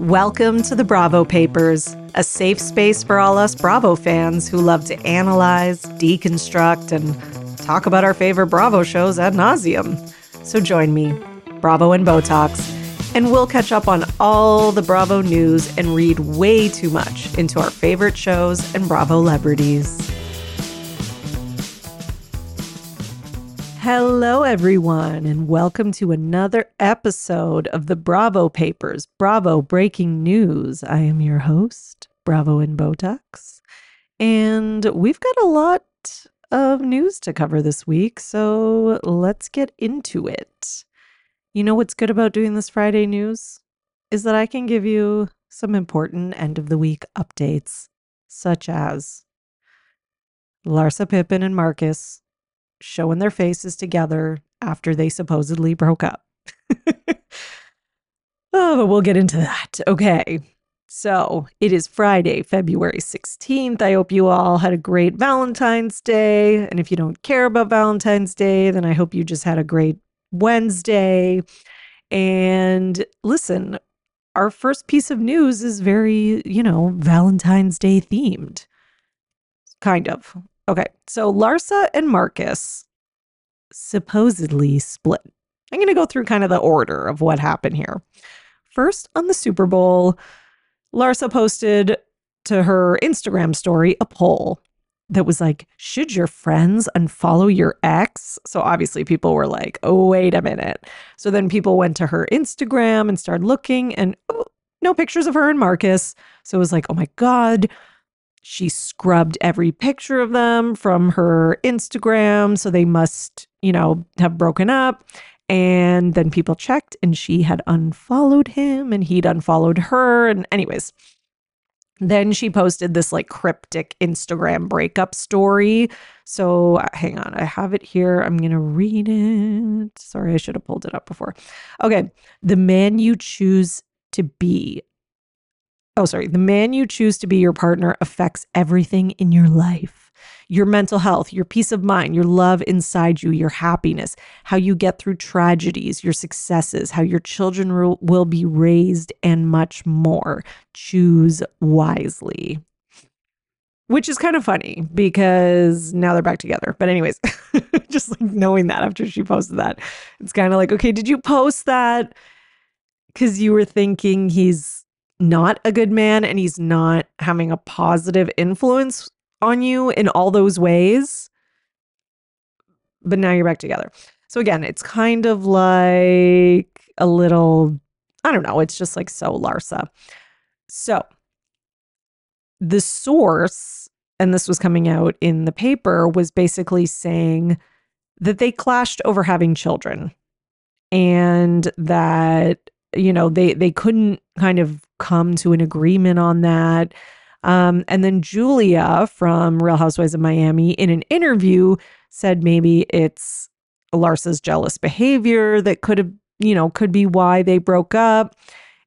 Welcome to the Bravo Papers, a safe space for all us Bravo fans who love to analyze, deconstruct, and talk about our favorite Bravo shows ad nauseum. So join me, Bravo and Botox, and we'll catch up on all the Bravo news and read way too much into our favorite shows and Bravo celebrities. Hello, everyone, and welcome to another episode of the Bravo Papers, Bravo Breaking News. I am your host, Bravo and Botox, and we've got a lot of news to cover this week, so let's get into it. You know what's good about doing this Friday news? Is that I can give you some important end of the week updates, such as Larsa Pippen and Marcus showing their faces together after they supposedly broke up. oh, but we'll get into that. Okay. So it is Friday, February 16th. I hope you all had a great Valentine's Day. And if you don't care about Valentine's Day, then I hope you just had a great Wednesday. And listen, our first piece of news is very, you know, Valentine's Day themed. Kind of. Okay, so Larsa and Marcus supposedly split. I'm going to go through kind of the order of what happened here. First, on the Super Bowl, Larsa posted to her Instagram story a poll that was like, Should your friends unfollow your ex? So obviously, people were like, Oh, wait a minute. So then people went to her Instagram and started looking, and oh, no pictures of her and Marcus. So it was like, Oh my God, she scrubbed every picture of them from her Instagram. So they must, you know, have broken up. And then people checked and she had unfollowed him and he'd unfollowed her. And, anyways, then she posted this like cryptic Instagram breakup story. So uh, hang on, I have it here. I'm going to read it. Sorry, I should have pulled it up before. Okay. The man you choose to be oh, sorry, the man you choose to be your partner affects everything in your life your mental health, your peace of mind, your love inside you, your happiness, how you get through tragedies, your successes, how your children will be raised, and much more. Choose wisely. Which is kind of funny because now they're back together. But, anyways, just like knowing that after she posted that, it's kind of like, okay, did you post that because you were thinking he's not a good man and he's not having a positive influence on you in all those ways. But now you're back together. So again, it's kind of like a little, I don't know, it's just like so Larsa. So the source, and this was coming out in the paper, was basically saying that they clashed over having children and that you know they they couldn't kind of come to an agreement on that. Um, and then julia from real housewives of miami in an interview said maybe it's larsa's jealous behavior that could have you know could be why they broke up.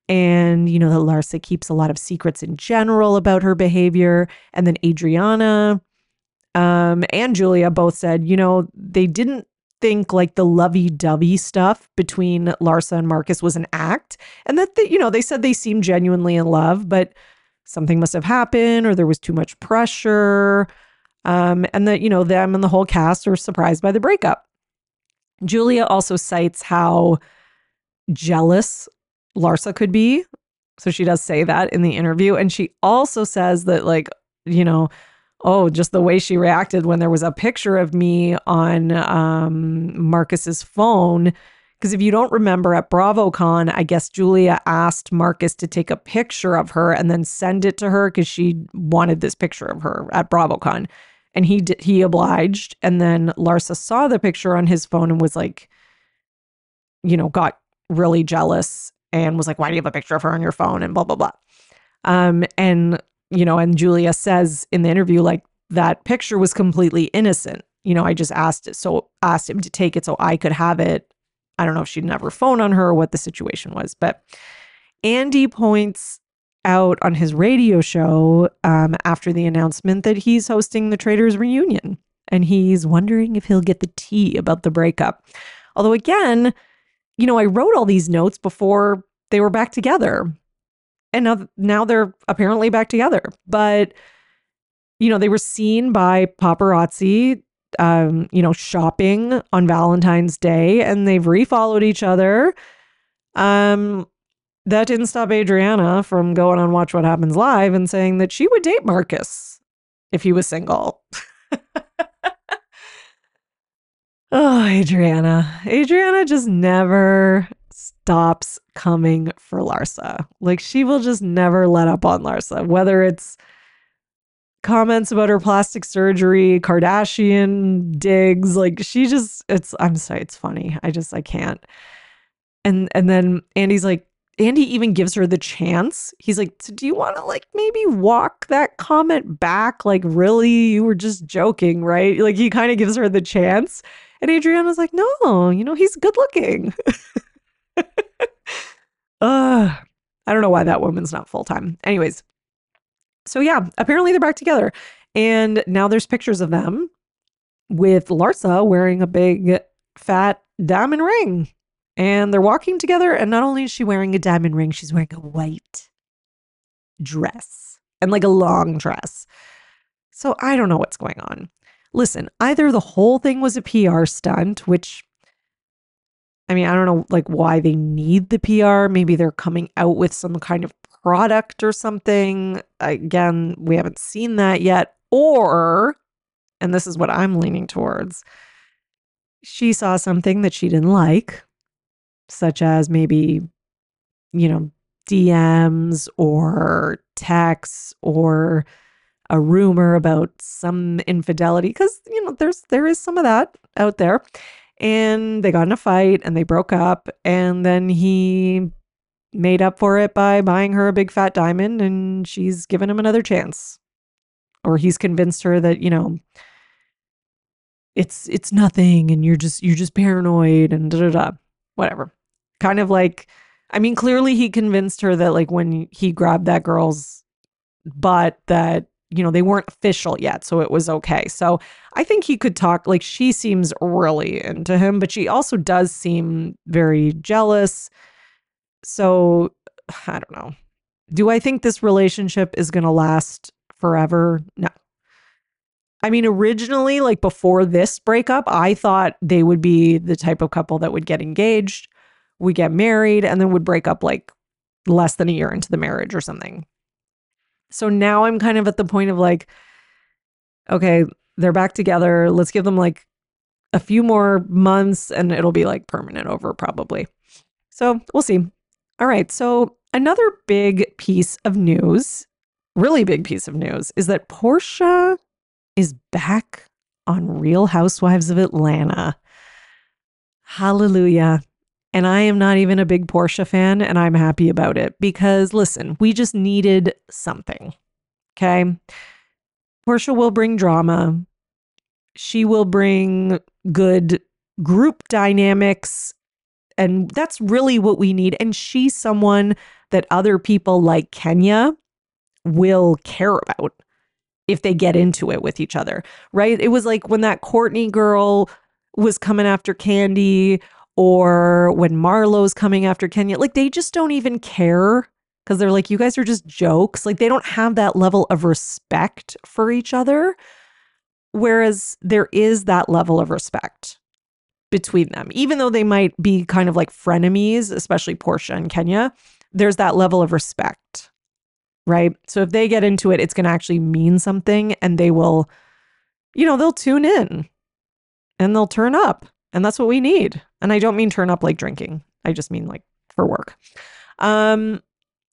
And you know that larsa keeps a lot of secrets in general about her behavior. And then adriana um, and julia both said you know they didn't think like the lovey-dovey stuff between Larsa and Marcus was an act and that they, you know they said they seemed genuinely in love but something must have happened or there was too much pressure um, and that you know them and the whole cast are surprised by the breakup. Julia also cites how jealous Larsa could be. So she does say that in the interview and she also says that like you know oh, just the way she reacted when there was a picture of me on um, Marcus's phone. Because if you don't remember at BravoCon, I guess Julia asked Marcus to take a picture of her and then send it to her because she wanted this picture of her at BravoCon. And he he obliged. And then Larsa saw the picture on his phone and was like, you know, got really jealous and was like, why do you have a picture of her on your phone? And blah, blah, blah. Um, and you know, and Julia says in the interview, like, that picture was completely innocent. You know, I just asked it, so asked him to take it so I could have it. I don't know if she'd never phone on her or what the situation was, but Andy points out on his radio show um, after the announcement that he's hosting the Traitors reunion and he's wondering if he'll get the tea about the breakup. Although, again, you know, I wrote all these notes before they were back together. And now, now they're apparently back together. But, you know, they were seen by paparazzi, um, you know, shopping on Valentine's Day and they've refollowed each other. Um, that didn't stop Adriana from going on Watch What Happens Live and saying that she would date Marcus if he was single. oh, Adriana. Adriana just never stops coming for Larsa. Like she will just never let up on Larsa, whether it's comments about her plastic surgery, Kardashian digs, like she just it's I'm sorry, it's funny. I just I can't. And and then Andy's like Andy even gives her the chance. He's like, "Do you want to like maybe walk that comment back? Like, really, you were just joking, right?" Like he kind of gives her the chance, and Adriana's like, "No, you know, he's good looking." uh, I don't know why that woman's not full time. Anyways, so yeah, apparently they're back together, and now there's pictures of them with Larsa wearing a big fat diamond ring and they're walking together. And not only is she wearing a diamond ring, she's wearing a white dress and like a long dress. So I don't know what's going on. Listen, either the whole thing was a PR stunt, which I mean, I don't know like why they need the PR. Maybe they're coming out with some kind of product or something. Again, we haven't seen that yet. Or, and this is what I'm leaning towards, she saw something that she didn't like such as maybe, you know, DMs or texts or a rumor about some infidelity because you know there's there is some of that out there and they got in a fight and they broke up and then he made up for it by buying her a big fat diamond and she's given him another chance. Or he's convinced her that you know it's it's nothing and you're just you're just paranoid and da da da whatever. Kind of like I mean, clearly he convinced her that like when he grabbed that girl's butt that you know they weren't official yet, so it was okay. So I think he could talk like she seems really into him, but she also does seem very jealous. So I don't know. Do I think this relationship is going to last forever? No. I mean, originally, like before this breakup, I thought they would be the type of couple that would get engaged we get married and then would break up like less than a year into the marriage or something. So now I'm kind of at the point of like, okay, they're back together. Let's give them like a few more months and it'll be like permanent over probably. So we'll see. All right. So another big piece of news, really big piece of news, is that Porsha is back on Real Housewives of Atlanta. Hallelujah. And I am not even a big Porsha fan, and I'm happy about it because listen, we just needed something. Okay. Porsha will bring drama. She will bring good group dynamics. And that's really what we need. And she's someone that other people like Kenya will care about if they get into it with each other, right? It was like when that Courtney girl was coming after Kandi or when Marlo's coming after Kenya, like they just don't even care because they're like, you guys are just jokes. Like they don't have that level of respect for each other. Whereas there is that level of respect between them, even though they might be kind of like frenemies, especially Porsha and Kenya, there's that level of respect, right? So if they get into it, it's going to actually mean something and they will, you know, they'll tune in and they'll turn up. And that's what we need. And I don't mean turn up like drinking. I just mean like for work. Um,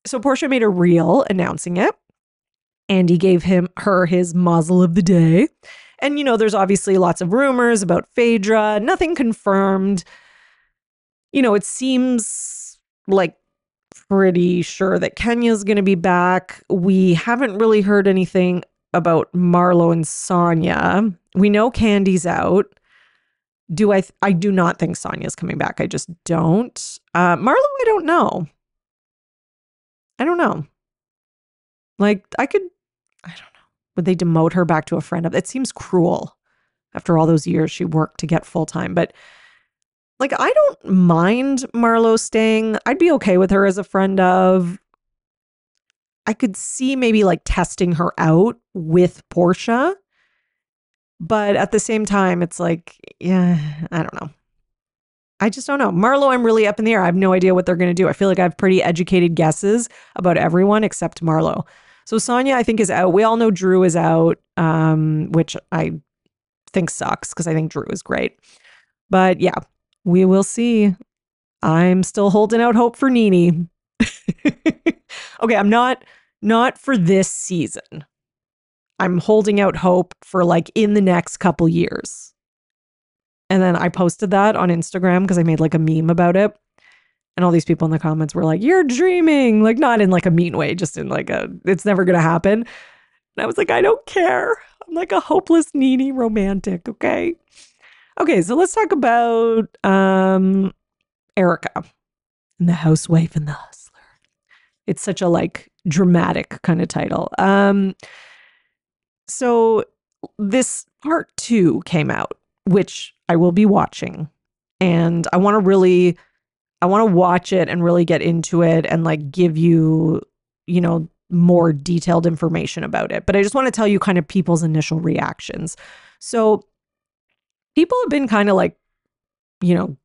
so Porsha made a reel announcing it. Andy gave him her his mazel of the day. And you know, there's obviously lots of rumors about Phaedra, nothing confirmed. You know, it seems like pretty sure that Kenya's going to be back. We haven't really heard anything about Marlo and Sanya. We know Kandi's out. Do I? Th- I do not think Sanya's coming back. I just don't. Uh, Marlo, I don't know. I don't know. Like I could. I don't know. Would they demote her back to a friend of? It seems cruel. After all those years she worked to get full time, but like I don't mind Marlo staying. I'd be okay with her as a friend of. I could see maybe like testing her out with Porsha. But at the same time, it's like, yeah, I don't know. I just don't know. Marlo, I'm really up in the air. I have no idea what they're going to do. I feel like I have pretty educated guesses about everyone except Marlo. So Sanya, I think, is out. We all know Drew is out, um, which I think sucks because I think Drew is great. But yeah, we will see. I'm still holding out hope for NeNe. okay, I'm not not for this season. I'm holding out hope for like in the next couple years. And then I posted that on Instagram because I made like a meme about it. And all these people in the comments were like, You're dreaming. Like, not in like a mean way, just in like a, it's never going to happen. And I was like, I don't care. I'm like a hopeless, needy romantic. Okay. Okay. So let's talk about um, Erika and the housewife and the hustler. It's such a like dramatic kind of title. Um, so this part two came out, which I will be watching. And I want to really, I want to watch it and really get into it and like give you, you know, more detailed information about it. But I just want to tell you kind of people's initial reactions. So people have been kind of like, you know,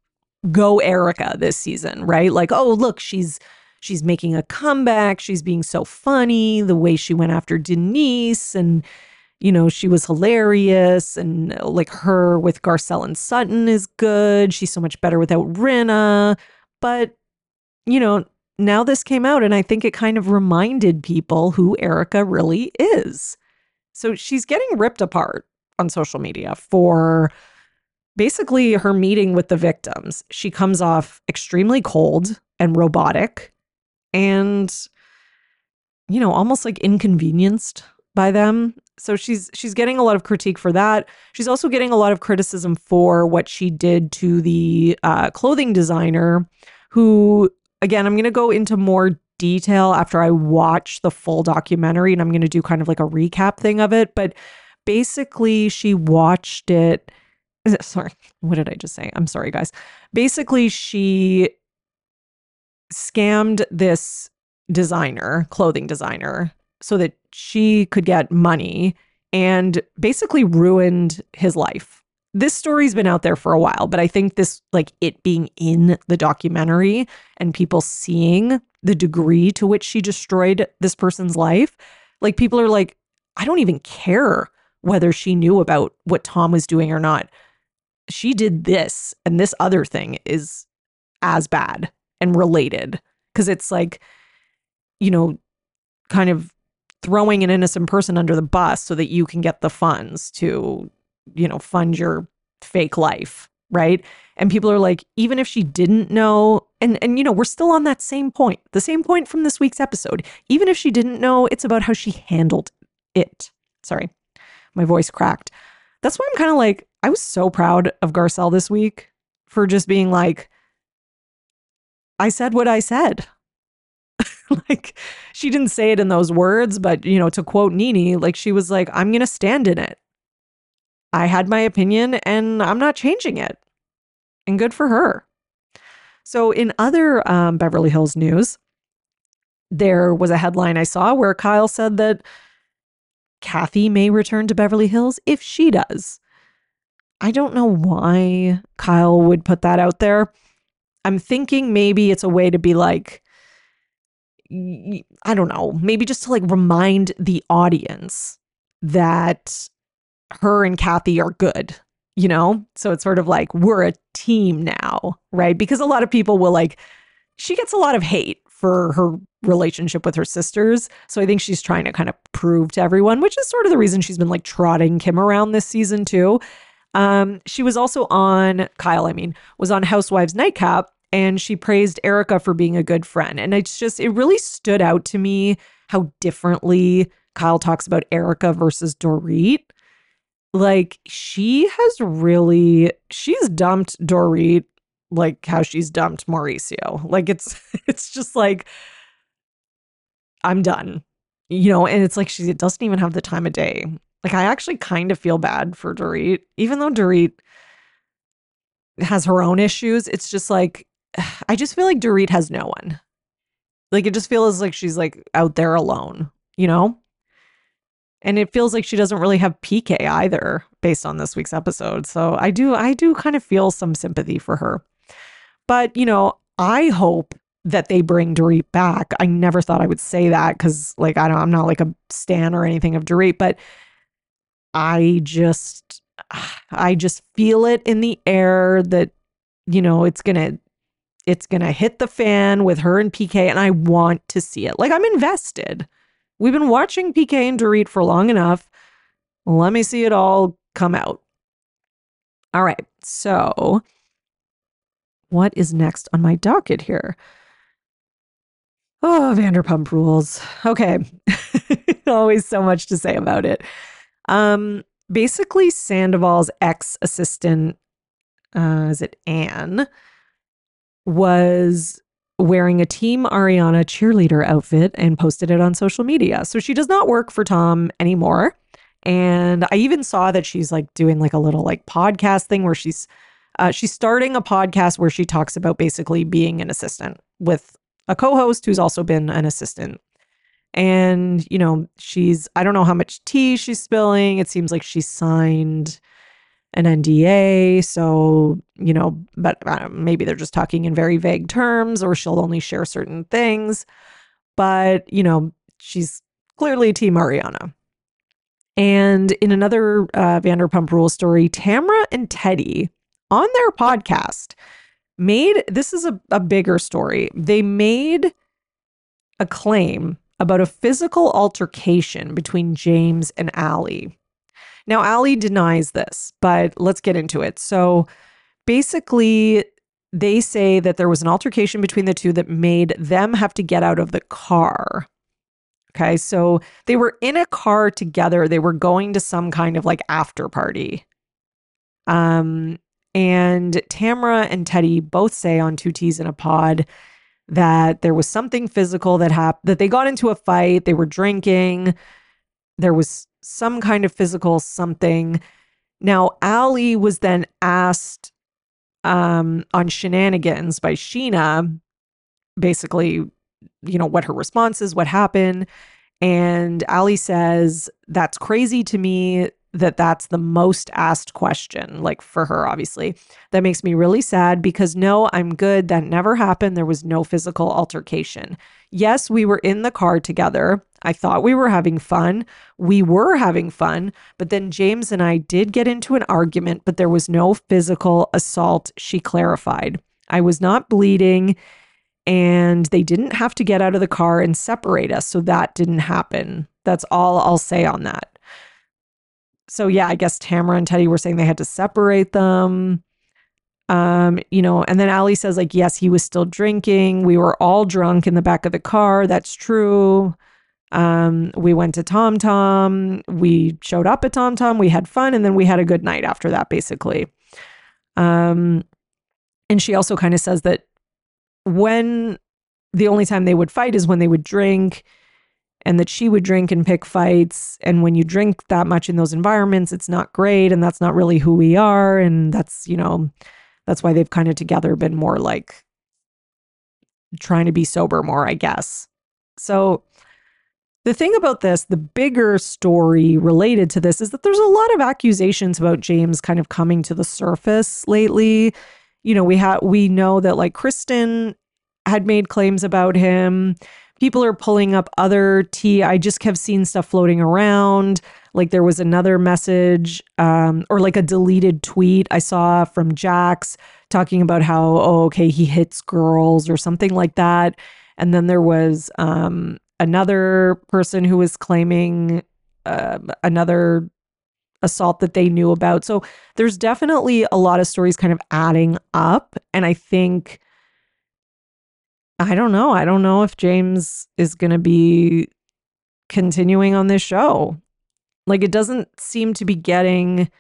go Erika this season, right? Like, oh, look, she's she's making a comeback. She's being so funny. The way she went after Denise and you know, she was hilarious and like her with Garcelle and Sutton is good. She's so much better without Rinna. But, you know, now this came out and I think it kind of reminded people who Erika really is. So she's getting ripped apart on social media for basically her meeting with the victims. She comes off extremely cold and robotic and, you know, almost like inconvenienced by them so she's she's getting a lot of critique for that. She's also getting a lot of criticism for what she did to the uh, clothing designer, who again I'm going to go into more detail after I watch the full documentary, and I'm going to do kind of like a recap thing of it. But basically, she watched it. Sorry, what did I just say? I'm sorry, guys. Basically, she scammed this designer, clothing designer, so that she could get money and basically ruined his life. This story's been out there for a while, but I think this, like it being in the documentary and people seeing the degree to which she destroyed this person's life, like people are like, I don't even care whether she knew about what Tom was doing or not. She did this, and this other thing is as bad and related because it's like, you know, kind of throwing an innocent person under the bus so that you can get the funds to, you know, fund your fake life, right? And people are like, even if she didn't know, and and you know, we're still on that same point, the same point from this week's episode. Even if she didn't know, it's about how she handled it. Sorry, my voice cracked. That's why I'm kind of like, I was so proud of Garcelle this week for just being like, I said what I said. like she didn't say it in those words, but you know, to quote NeNe, like she was like, I'm gonna stand in it. I had my opinion and I'm not changing it. And good for her. So, in other um, Beverly Hills news, there was a headline I saw where Kyle said that Kathy may return to Beverly Hills if she does. I don't know why Kyle would put that out there. I'm thinking maybe it's a way to be like, I don't know, maybe just to like remind the audience that her and Kathy are good, you know? So it's sort of like we're a team now, right? Because a lot of people will like, she gets a lot of hate for her relationship with her sisters. So I think she's trying to kind of prove to everyone, which is sort of the reason she's been like trotting Kim around this season too. Um, she was also on Kyle, I mean, was on Housewives Nightcap and she praised Erika for being a good friend. And it's just, it really stood out to me how differently Kyle talks about Erika versus Dorit. Like, she has really, she's dumped Dorit like how she's dumped Mauricio. Like, it's, it's just like, I'm done, you know, and it's like she doesn't even have the time of day. Like, I actually kind of feel bad for Dorit, even though Dorit has her own issues. It's just like I just feel like Dorit has no one. Like it just feels like she's like out there alone, you know? And it feels like she doesn't really have PK either based on this week's episode. So I do I do kind of feel some sympathy for her. But, you know, I hope that they bring Dorit back. I never thought I would say that cuz like I don't I'm not like a stan or anything of Dorit, but I just I just feel it in the air that you know it's going to it's going to hit the fan with her and PK and I want to see it. Like I'm invested. We've been watching PK and Dorit for long enough. Let me see it all come out. All right. So, what is next on my docket here? Oh, Vanderpump rules. Okay. Always so much to say about it. Um, basically, Sandoval's ex assistant, uh, is it Anne, was wearing a Team Ariana cheerleader outfit and posted it on social media. So she does not work for Tom anymore. And I even saw that she's like doing like a little like podcast thing where she's uh, she's starting a podcast where she talks about basically being an assistant with a co-host who's also been an assistant. And you know, she's I don't know how much tea she's spilling. It seems like she signed an NDA. So, you know, but uh, maybe they're just talking in very vague terms or she'll only share certain things. But, you know, she's clearly Team Ariana. And in another uh, Vanderpump Rules story, Tamra and Teddy on their podcast made this is a, a bigger story. They made a claim about a physical altercation between James and Ali. Now, Ali denies this, but let's get into it. So basically, they say that there was an altercation between the two that made them have to get out of the car. Okay, so they were in a car together. They were going to some kind of like after party. Um, and Tamra and Teddy both say on Two T's in a Pod that there was something physical that happened, that they got into a fight, they were drinking, there was some kind of physical something. Now, Ali was then asked um, on Scheananigans by Scheana, basically, you know, what her response is, what happened. And Ali says, That's crazy to me that that's the most asked question, like for her, obviously. That makes me really sad because no, I'm good. That never happened. There was no physical altercation. Yes, we were in the car together. I thought we were having fun. We were having fun, but then James and I did get into an argument, but there was no physical assault, she clarified. I was not bleeding and they didn't have to get out of the car and separate us. So that didn't happen. That's all I'll say on that so yeah, I guess Tamara and Teddy were saying they had to separate them. Um, you know, and then Ali says, like, yes, he was still drinking. We were all drunk in the back of the car. That's true. Um, we went to Tom Tom. We showed up at Tom Tom. We had fun, and then we had a good night after that, basically. Um, and she also kind of says that when the only time they would fight is when they would drink and that she would drink and pick fights. And when you drink that much in those environments, it's not great. And that's not really who we are. And that's, you know, that's why they've kind of together been more like trying to be sober more, I guess. So the thing about this, the bigger story related to this is that there's a lot of accusations about James kind of coming to the surface lately. You know, we had we know that like Kristen had made claims about him people are pulling up other tea. I just have seen stuff floating around. Like there was another message um, or like a deleted tweet I saw from Jax talking about how, oh, okay, he hits girls or something like that. And then there was um, another person who was claiming uh, another assault that they knew about. So there's definitely a lot of stories kind of adding up. And I think I don't know. I don't know if James is going to be continuing on this show. Like, it doesn't seem to be getting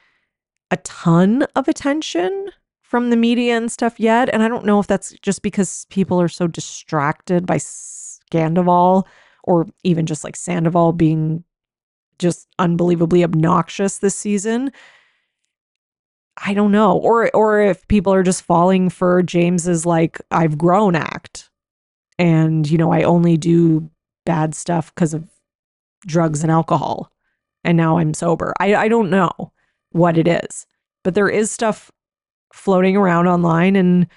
a ton of attention from the media and stuff yet. And I don't know if that's just because people are so distracted by Scandoval or even just like Sandoval being just unbelievably obnoxious this season. I don't know. Or or if people are just falling for James's like I've grown act and you know I only do bad stuff because of drugs and alcohol, and now I'm sober. I I don't know what it is, but there is stuff floating around online and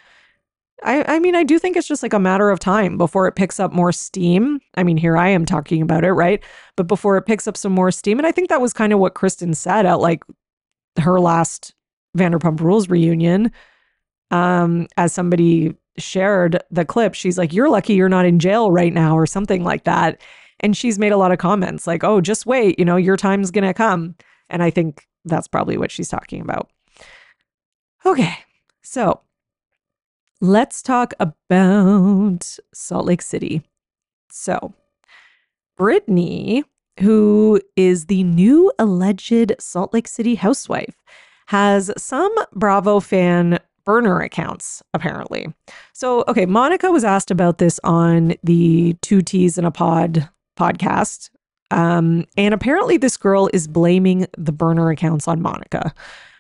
I, I mean, I do think it's just like a matter of time before it picks up more steam. I mean, here I am talking about it, right? But before it picks up some more steam. And I think that was kind of what Kristen said at like her last Vanderpump Rules reunion. Um, as somebody shared the clip, she's like, You're lucky you're not in jail right now, or something like that. And she's made a lot of comments like, Oh, just wait, you know, your time's going to come. And I think that's probably what she's talking about. Okay. So let's talk about Salt Lake City. So, Brittany, who is the new alleged Salt Lake City housewife, has some Bravo fan burner accounts, apparently. So, okay, Monica was asked about this on the Two T's in a Pod podcast. Um, and apparently, this girl is blaming the burner accounts on Monica.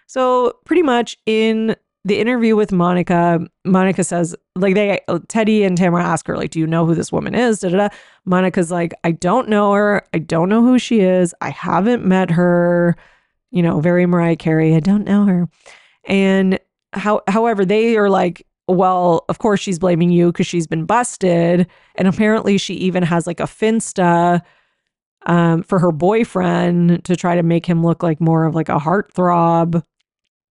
So, pretty much in the interview with Monica, Monica says, like, they, Teddy and Tamara ask her, like, do you know who this woman is? Da, da, da. Monica's like, I don't know her. I don't know who she is. I haven't met her. You know, very Mariah Carey. I don't know her. And how, however, they are like, well, of course she's blaming you because she's been busted. And apparently she even has like a Finsta um, for her boyfriend to try to make him look like more of like a heartthrob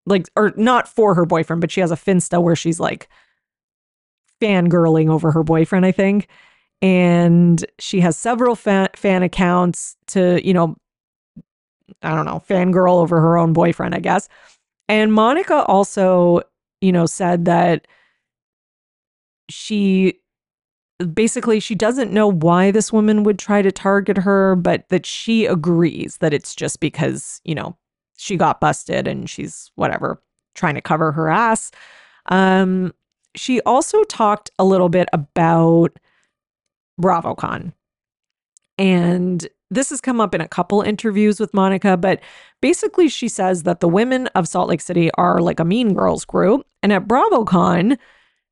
like or not for her boyfriend, but she has a Finsta where she's like fangirling over her boyfriend, I think. And she has several fan, fan accounts to, you know, I don't know, fangirl over her own boyfriend, I guess. And Monica also, you know, said that she basically she doesn't know why this woman would try to target her, but that she agrees that it's just because, you know, she got busted and she's whatever trying to cover her ass. Um, she also talked a little bit about BravoCon. And this has come up in a couple interviews with Monica, but basically she says that the women of Salt Lake City are like a mean girls group. And at BravoCon,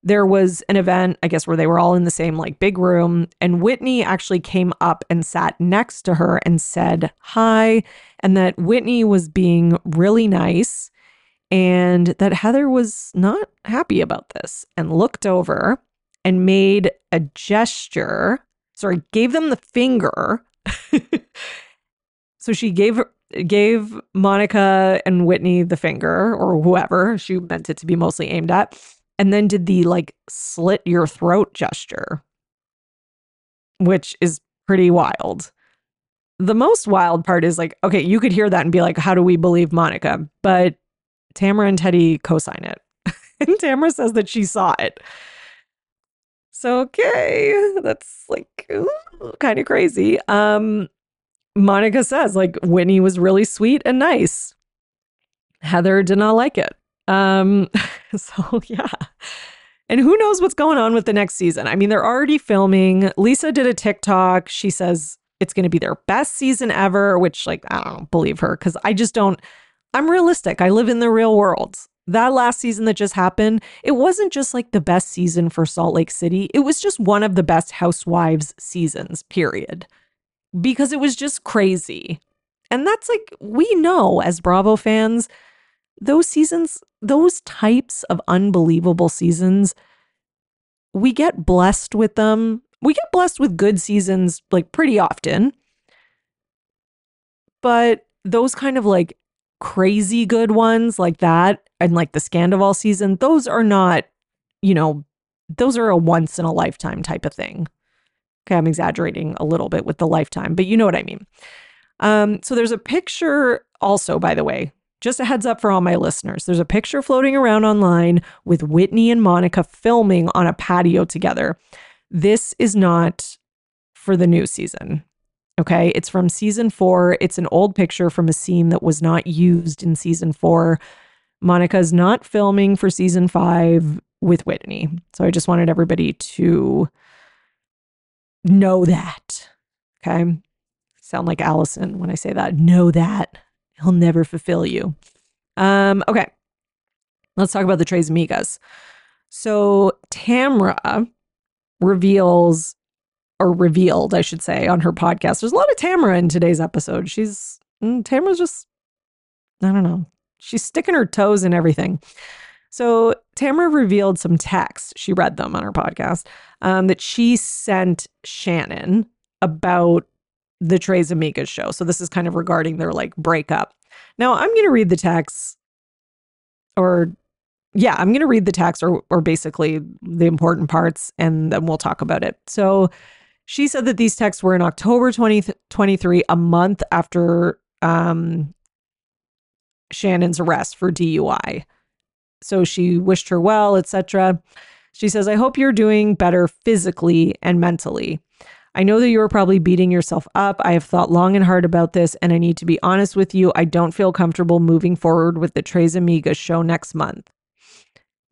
there was an event, I guess, where they were all in the same like big room. And Whitney actually came up and sat next to her and said hi. And that Whitney was being really nice and that Heather was not happy about this and looked over and made a gesture. Sorry, gave them the finger. so she gave gave Monica and Whitney the finger or whoever she meant it to be mostly aimed at and then did the like slit your throat gesture, which is pretty wild. The most wild part is like, okay, you could hear that and be like, how do we believe Monica? But Tamara and Teddy co sign it. and Tamara says that she saw it. So, okay, that's like kind of crazy. Um, Monica says, like, Winnie was really sweet and nice. Heather did not like it. Um, so yeah. And who knows what's going on with the next season? I mean, they're already filming. Lisa did a TikTok. She says it's going to be their best season ever, which, like, I don't believe her because I just don't. I'm realistic. I live in the real world. That last season that just happened, it wasn't just like the best season for Salt Lake City. It was just one of the best Housewives seasons, period. Because it was just crazy. And that's like, we know as Bravo fans, those seasons, those types of unbelievable seasons, we get blessed with them. We get blessed with good seasons like pretty often. But those kind of like crazy good ones like that and like the Scandoval season, those are not, you know, those are a once in a lifetime type of thing. Okay, I'm exaggerating a little bit with the lifetime, but you know what I mean. Um, so there's a picture also, by the way, just a heads up for all my listeners there's a picture floating around online with Whitney and Monica filming on a patio together. This is not for the new season. Okay. It's from season four. It's an old picture from a scene that was not used in season four. Monica's not filming for season five with Whitney. So I just wanted everybody to know that. Okay. Sound like Allison when I say that. Know that. He'll never fulfill you. Um, okay. Let's talk about the Tres Amigas. So Tamra reveals or revealed, I should say, on her podcast. There's a lot of Tamara in today's episode. She's mm, Tamara's just I don't know. She's sticking her toes in everything. So Tamara revealed some texts. She read them on her podcast um, that she sent Shannon about the Tres Amigas show. So this is kind of regarding their like breakup. Now I'm going to read the text, or yeah, I'm going to read the text, or or basically the important parts, and then we'll talk about it. So she said that these texts were in October 2023, a month after um, Shannon's arrest for DUI. So she wished her well, etc. She says, I hope you're doing better physically and mentally. I know that you are probably beating yourself up. I have thought long and hard about this, and I need to be honest with you. I don't feel comfortable moving forward with the Tres Amigas show next month.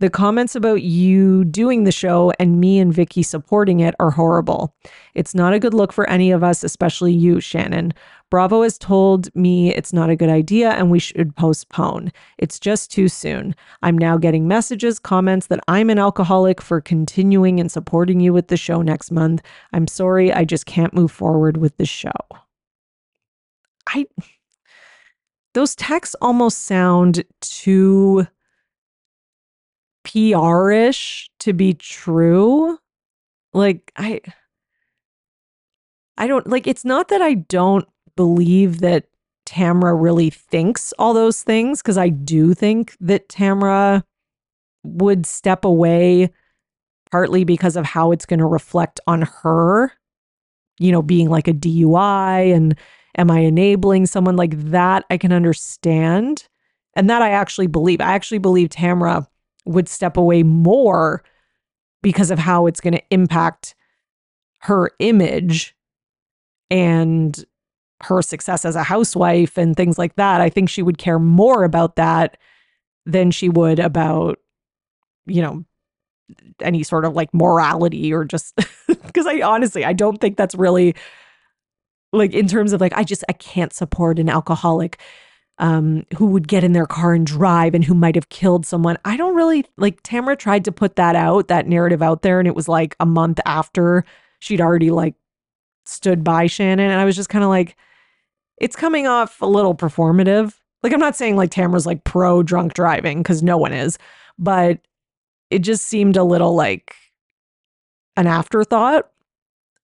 The comments about you doing the show and me and Vicki supporting it are horrible. It's not a good look for any of us, especially you, Shannon. Bravo has told me it's not a good idea and we should postpone. It's just too soon. I'm now getting messages, comments that I'm an alcoholic for continuing and supporting you with the show next month. I'm sorry, I just can't move forward with the show. I those texts almost sound too PR-ish to be true. Like I I don't like it's not that I don't believe that Tamra really thinks all those things because I do think that Tamra would step away partly because of how it's going to reflect on her, you know, being like a DUI and am I enabling someone like that? I can understand. And that I actually believe. I actually believe Tamra would step away more because of how it's going to impact her image and her success as a housewife and things like that. I think she would care more about that than she would about, you know, any sort of like morality or just because I honestly, I don't think that's really like in terms of like, I just, I can't support an alcoholic um, who would get in their car and drive and who might have killed someone. I don't really like Tamara tried to put that out, that narrative out there, and it was like a month after she'd already like stood by Shannon. And I was just kind of like, it's coming off a little performative. Like, I'm not saying like Tamara's like pro drunk driving because no one is, but it just seemed a little like an afterthought.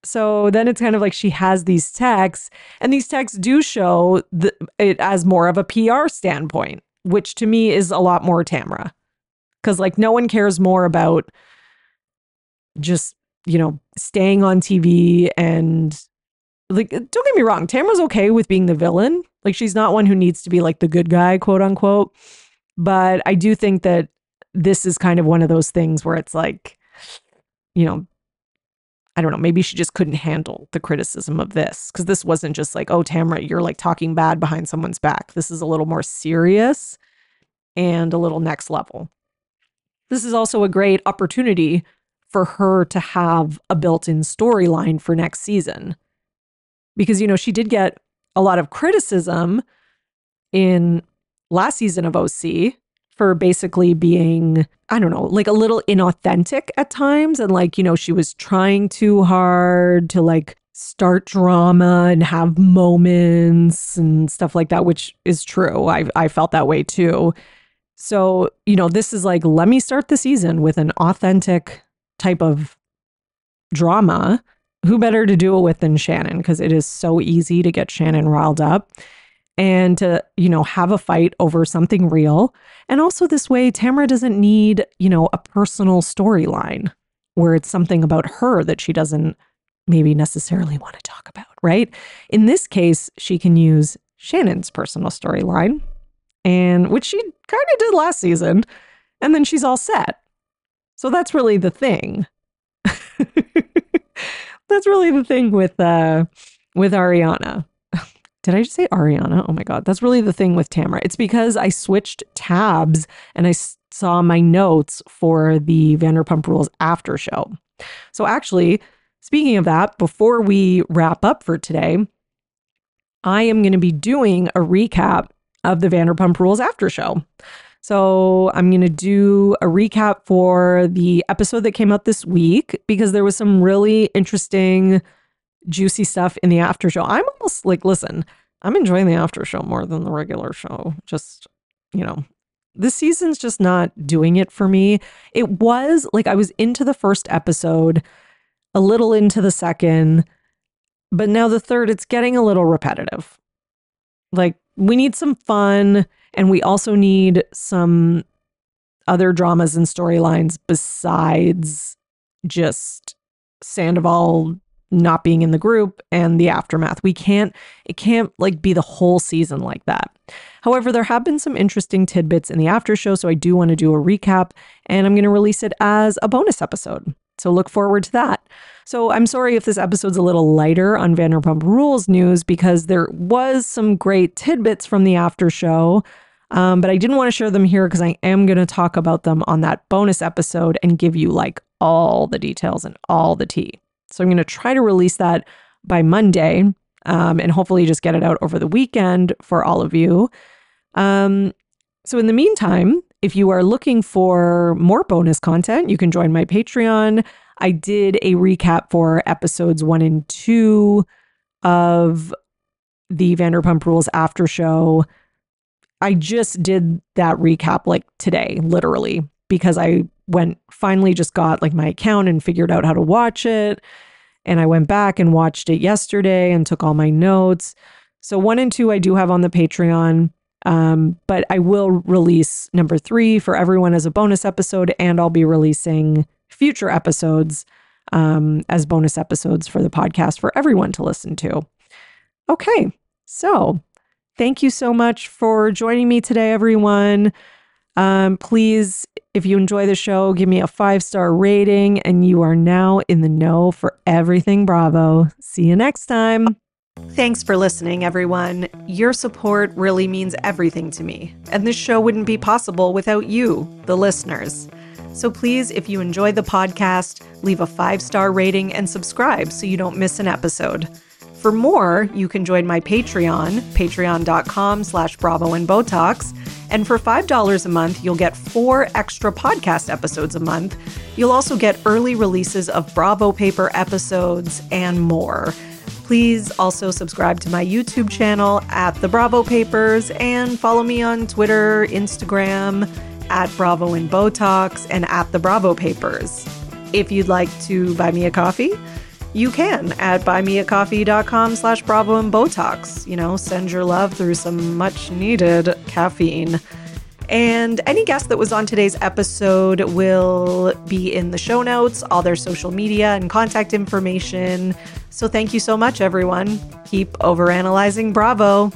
So then it's kind of like she has these texts, and these texts do show the, it as more of a PR standpoint, which to me is a lot more Tamra. Because, like, no one cares more about just, you know, staying on TV and, like, don't get me wrong, Tamra's okay with being the villain. Like, she's not one who needs to be like the good guy, quote unquote. But I do think that this is kind of one of those things where it's like, you know, I don't know, maybe she just couldn't handle the criticism of this because this wasn't just like, oh, Tamara, you're like talking bad behind someone's back. This is a little more serious and a little next level. This is also a great opportunity for her to have a built in storyline for next season. Because, you know, she did get a lot of criticism in last season of OC for basically being, I don't know, like a little inauthentic at times. And like, you know, she was trying too hard to like start drama and have moments and stuff like that, which is true. I, I felt that way too. So, you know, this is like, let me start the season with an authentic type of drama. Who better to do it with than Shannon? Because it is so easy to get Shannon riled up and to, you know, have a fight over something real. And also, this way, Tamara doesn't need, you know, a personal storyline where it's something about her that she doesn't maybe necessarily want to talk about, right? In this case, she can use Shannon's personal storyline, and which she kind of did last season, and then she's all set. So that's really the thing. that's really the thing with uh with Ariana. Did I just say Ariana? Oh my God. That's really the thing with Tamara. It's because I switched tabs and I saw my notes for the Vanderpump Rules after show. So, actually, speaking of that, before we wrap up for today, I am going to be doing a recap of the Vanderpump Rules after show. So I'm going to do a recap for the episode that came out this week because there was some really interesting, juicy stuff in the after show. I'm almost like, listen, I'm enjoying the after show more than the regular show. Just, you know, this season's just not doing it for me. It was like I was into the first episode, a little into the second, but now the third, it's getting a little repetitive. Like, we need some fun, and we also need some other dramas and storylines besides just Sandoval not being in the group and the aftermath. We can't, it can't like be the whole season like that. However, there have been some interesting tidbits in the after show, so I do want to do a recap and I'm going to release it as a bonus episode. So look forward to that. So I'm sorry if this episode's a little lighter on Vanderpump Rules news because there was some great tidbits from the after show. Um, but I didn't want to share them here because I am going to talk about them on that bonus episode and give you like all the details and all the tea. So I'm going to try to release that by Monday um, and hopefully just get it out over the weekend for all of you. Um, so in the meantime, if you are looking for more bonus content, you can join my Patreon. I did a recap for episodes one and two of the Vanderpump Rules after show. I just did that recap like today, literally, because I went finally just got like my account and figured out how to watch it. And I went back and watched it yesterday and took all my notes. So one and two I do have on the Patreon. Um, but I will release number three for everyone as a bonus episode, and I'll be releasing future episodes um, as bonus episodes for the podcast for everyone to listen to. Okay, so thank you so much for joining me today, everyone. Um, please, if you enjoy the show, give me a five star rating, and you are now in the know for everything Bravo. See you next time. Thanks for listening, everyone. Your support really means everything to me, and this show wouldn't be possible without you, the listeners. So please, if you enjoy the podcast, leave a five star rating and subscribe so you don't miss an episode. For more, you can join my Patreon, patreon.com slash Bravo and Botox. And for $5 a month, you'll get four extra podcast episodes a month. You'll also get early releases of Bravo paper episodes and more. Please also subscribe to my YouTube channel at The Bravo Papers and follow me on Twitter, Instagram, at Bravo and Botox, and at The Bravo Papers. If you'd like to buy me a coffee, you can at buymeacoffee.com slash and botox. You know send your love through some much needed caffeine. And any guest that was on today's episode will be in the show notes all their social media and contact information. So thank you so much everyone. Keep overanalyzing bravo